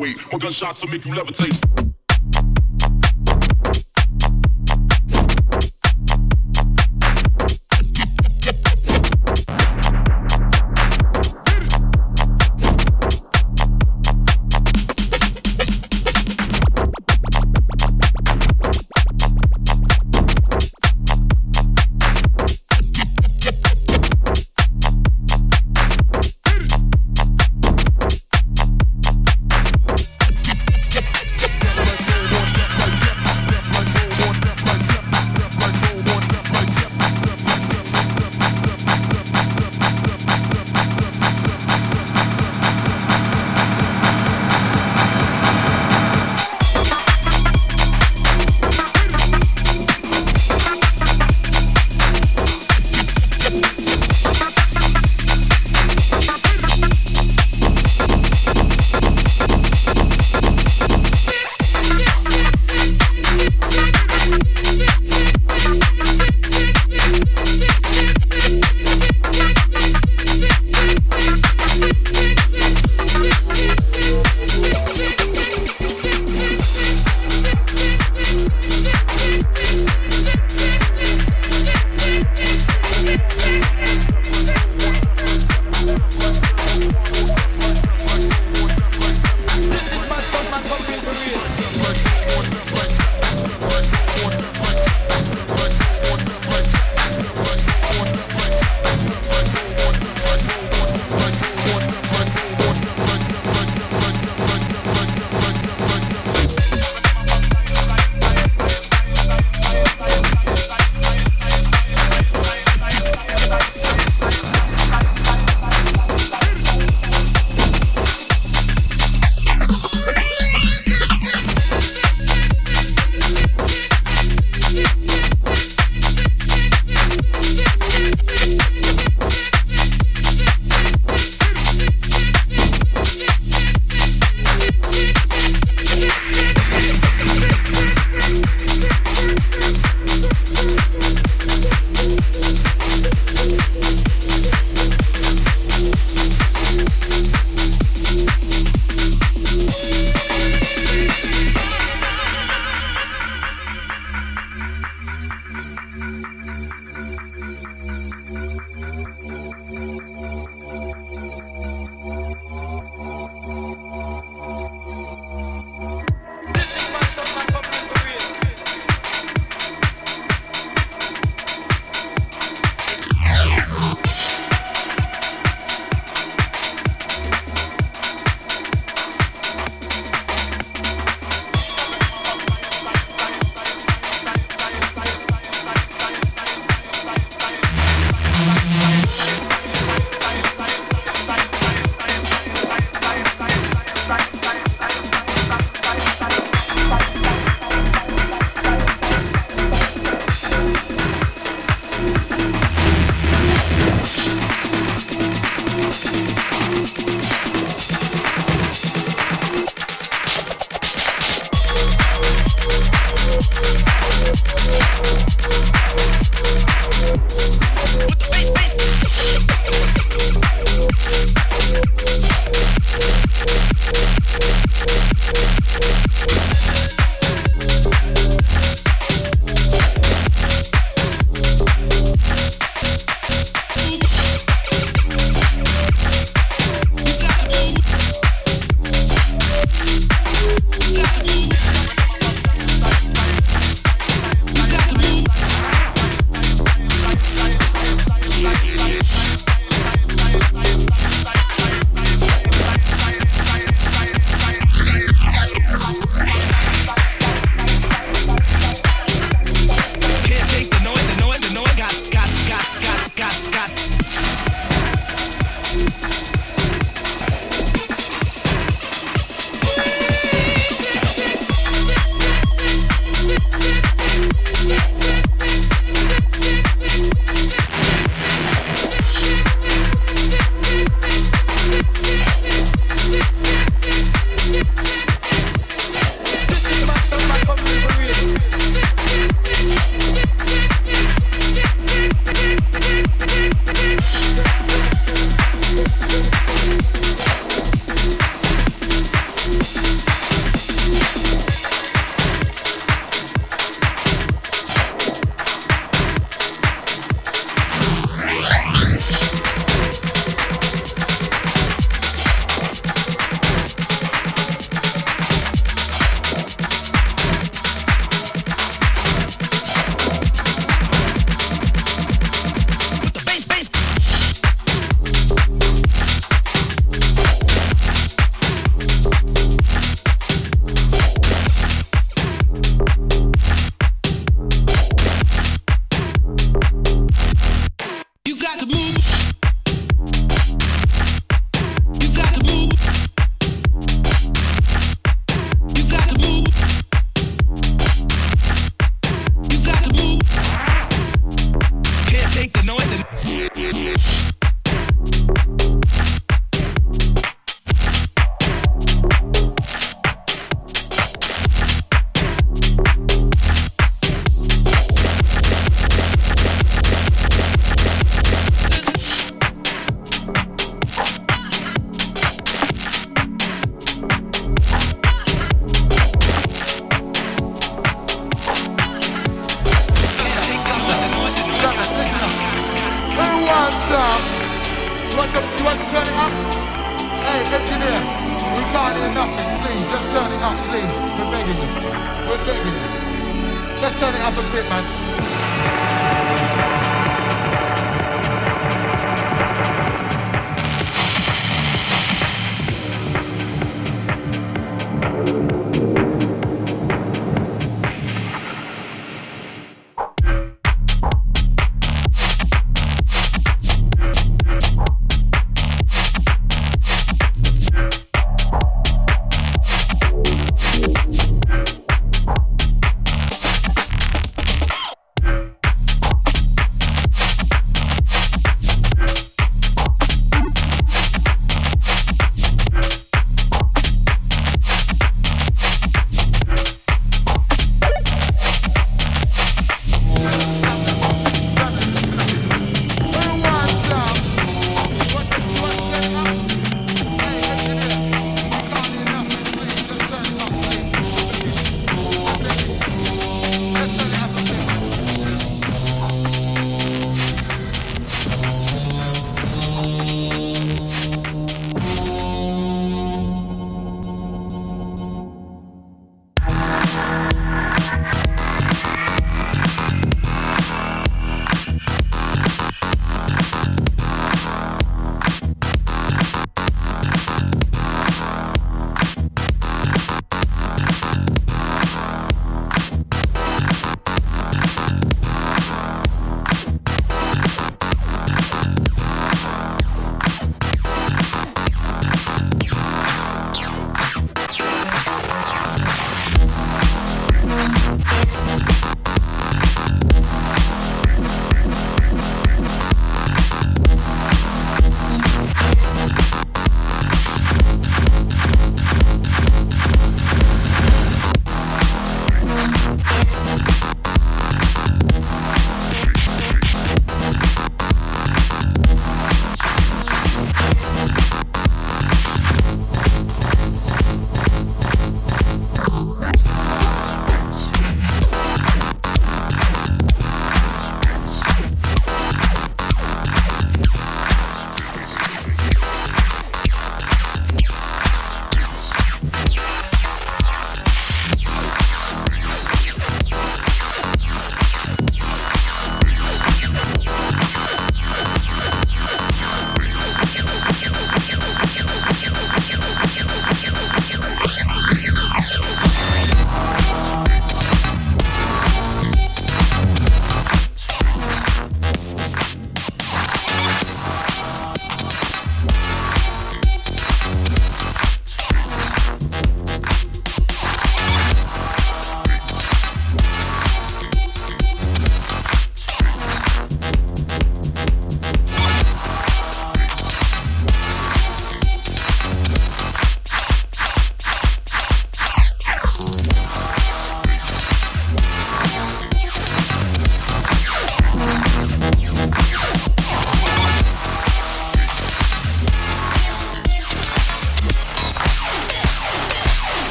My More gunshots will make you levitate. Engineer, we can't hear nothing. Please, just turn it up, please. We're begging you. We're begging you. Just turn it up a bit, man.